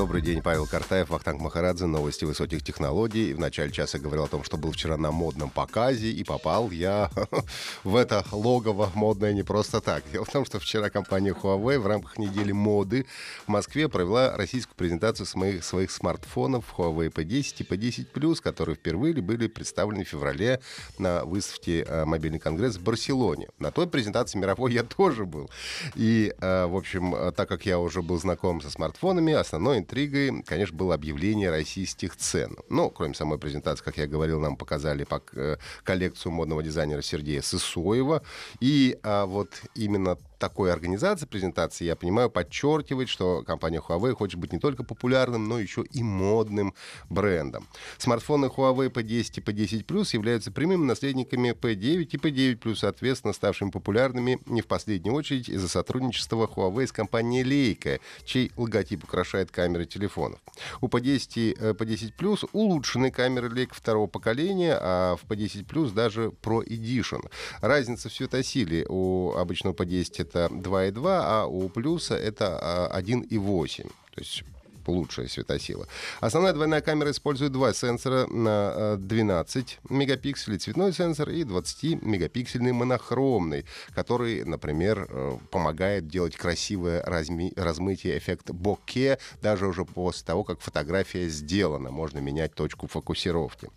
Добрый день, Павел Картаев, Вахтанг Махарадзе, новости высоких технологий. В начале часа говорил о том, что был вчера на модном показе, и попал я в это логово модное не просто так. Дело в том, что вчера компания Huawei в рамках недели моды в Москве провела российскую презентацию своих, своих смартфонов Huawei P10 и P10 Plus, которые впервые были представлены в феврале на выставке э, «Мобильный конгресс» в Барселоне. На той презентации мировой я тоже был. И, э, в общем, э, так как я уже был знаком со смартфонами, основной интригой, конечно, было объявление российских цен. Но, кроме самой презентации, как я говорил, нам показали э, коллекцию модного дизайнера Сергея Сысоева. И а, вот именно такой организации презентации, я понимаю, подчеркивает, что компания Huawei хочет быть не только популярным, но еще и модным брендом. Смартфоны Huawei P10 и P10 Plus являются прямыми наследниками P9 и P9 Plus, соответственно, ставшими популярными не в последнюю очередь из-за сотрудничества Huawei с компанией Leica, чей логотип украшает камеры телефонов. У P10 и P10 Plus улучшены камеры Leica второго поколения, а в P10 Plus даже Pro Edition. Разница в светосиле у обычного P10 это 2,2, а у плюса это 1,8. То есть лучшая светосила. Основная двойная камера использует два сенсора на 12 мегапикселей цветной сенсор и 20-мегапиксельный монохромный, который, например, э, помогает делать красивое разми- размытие эффект боке даже уже после того, как фотография сделана. Можно менять точку фокусировки.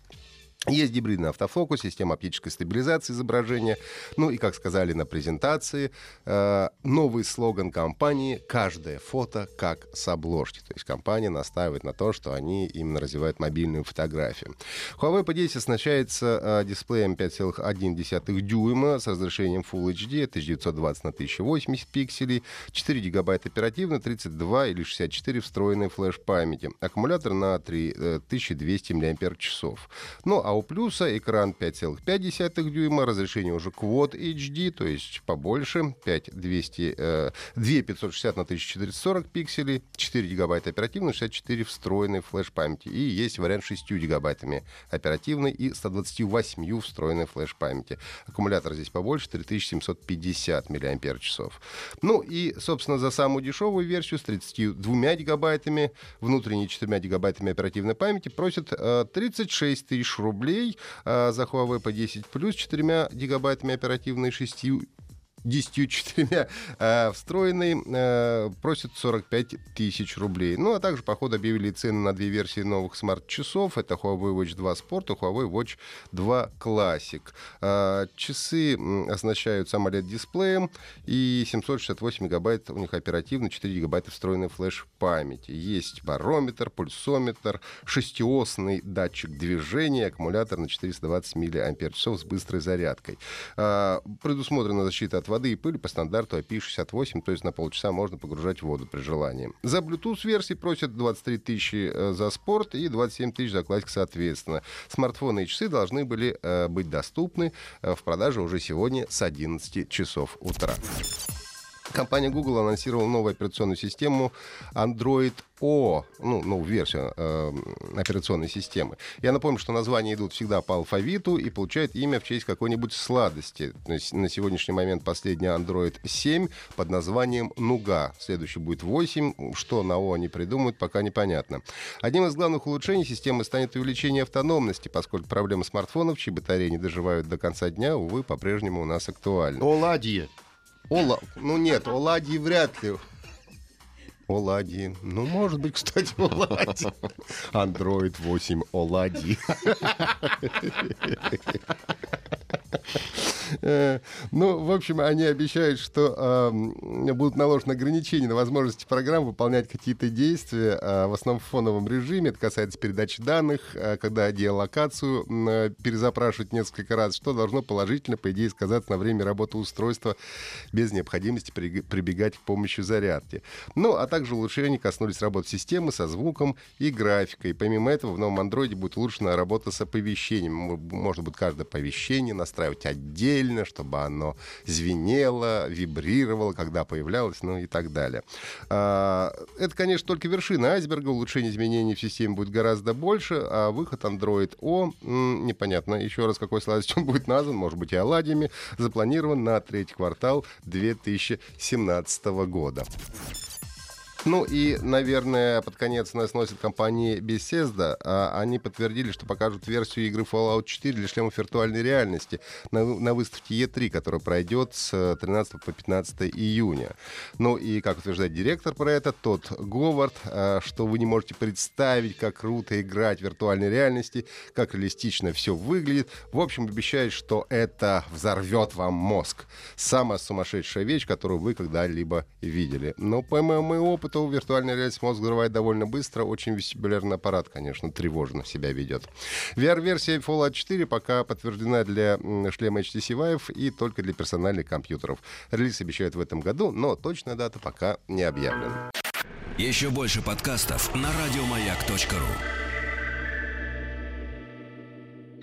Есть гибридный автофокус, система оптической стабилизации изображения. Ну и, как сказали на презентации, э, новый слоган компании «Каждое фото как с обложки». То есть компания настаивает на том, что они именно развивают мобильную фотографию. Huawei P10 оснащается э, дисплеем 5,1 дюйма с разрешением Full HD 1920 на 1080 пикселей, 4 гигабайта оперативно, 32 или 64 встроенной флеш-памяти. Аккумулятор на 3200 мАч. Ну, а у плюса экран 5,5 дюйма, разрешение уже Quad HD, то есть побольше, 5200, э, 2560 на 1440 пикселей, 4 гигабайта оперативной, 64 встроенной флеш-памяти. И есть вариант 6 гигабайтами оперативной и 128 встроенной флеш-памяти. Аккумулятор здесь побольше, 3750 мАч. Ну и, собственно, за самую дешевую версию с 32 гигабайтами, внутренней 4 гигабайтами оперативной памяти просят э, 36 тысяч рублей рублей, а за Huawei по 10 плюс 4 гигабайтами оперативной 6 10-4 э, встроенный, э, просит 45 тысяч рублей. Ну, а также, по ходу, объявили цены на две версии новых смарт-часов. Это Huawei Watch 2 Sport и Huawei Watch 2 Classic. Э, часы оснащают AMOLED-дисплеем и 768 мегабайт у них оперативно, 4 гигабайта встроенной флеш-памяти. Есть барометр, пульсометр, шестиосный датчик движения, аккумулятор на 420 мАч с быстрой зарядкой. Э, предусмотрена защита от воды и пыли по стандарту IP68, то есть на полчаса можно погружать в воду при желании. За Bluetooth-версии просят 23 тысячи э, за спорт и 27 тысяч за классик соответственно. Смартфоны и часы должны были э, быть доступны э, в продаже уже сегодня с 11 часов утра. Компания Google анонсировала новую операционную систему Android O, ну, новую версию э, операционной системы. Я напомню, что названия идут всегда по алфавиту и получают имя в честь какой-нибудь сладости. На сегодняшний момент последний Android 7 под названием Нуга. Следующий будет 8. Что на О они придумают, пока непонятно. Одним из главных улучшений системы станет увеличение автономности, поскольку проблемы смартфонов, чьи батареи не доживают до конца дня, увы, по-прежнему у нас актуальны. Оладьи. Ола... Ну нет, оладьи вряд ли. Оладьи. Ну, может быть, кстати, оладьи. Android 8 оладьи. Э, ну, в общем, они обещают, что будут наложены ограничения на возможности программ выполнять какие-то действия, а, в основном в фоновом режиме. Это касается передачи данных, а, когда геолокацию перезапрашивать несколько раз, что должно положительно, по идее, сказаться на время работы устройства без необходимости прибегать к помощи зарядки. Ну, а также улучшения коснулись работы системы со звуком и графикой. Помимо этого, в новом андроиде будет улучшена работа с оповещением. Можно будет каждое оповещение настраивать отдельно, чтобы оно звенело, вибрировало, когда появлялось, ну и так далее. А, это, конечно, только вершина айсберга. Улучшение изменений в системе будет гораздо больше, а выход Android O, непонятно еще раз, какой сладостью он будет назван, может быть, и оладьями, запланирован на третий квартал 2017 года. Ну и, наверное, под конец нас носит компания Bethesda. А они подтвердили, что покажут версию игры Fallout 4 для шлемов виртуальной реальности на, на выставке E3, которая пройдет с 13 по 15 июня. Ну и, как утверждает директор про это, тот Говард, а, что вы не можете представить, как круто играть в виртуальной реальности, как реалистично все выглядит. В общем, обещает, что это взорвет вам мозг. Самая сумасшедшая вещь, которую вы когда-либо видели. Но по моему опыту что виртуальная реальность мозг взрывает довольно быстро. Очень вестибулярный аппарат, конечно, тревожно себя ведет. VR-версия Fallout 4 пока подтверждена для шлема HTC Vive и только для персональных компьютеров. Релиз обещают в этом году, но точная дата пока не объявлена. Еще больше подкастов на радиомаяк.ру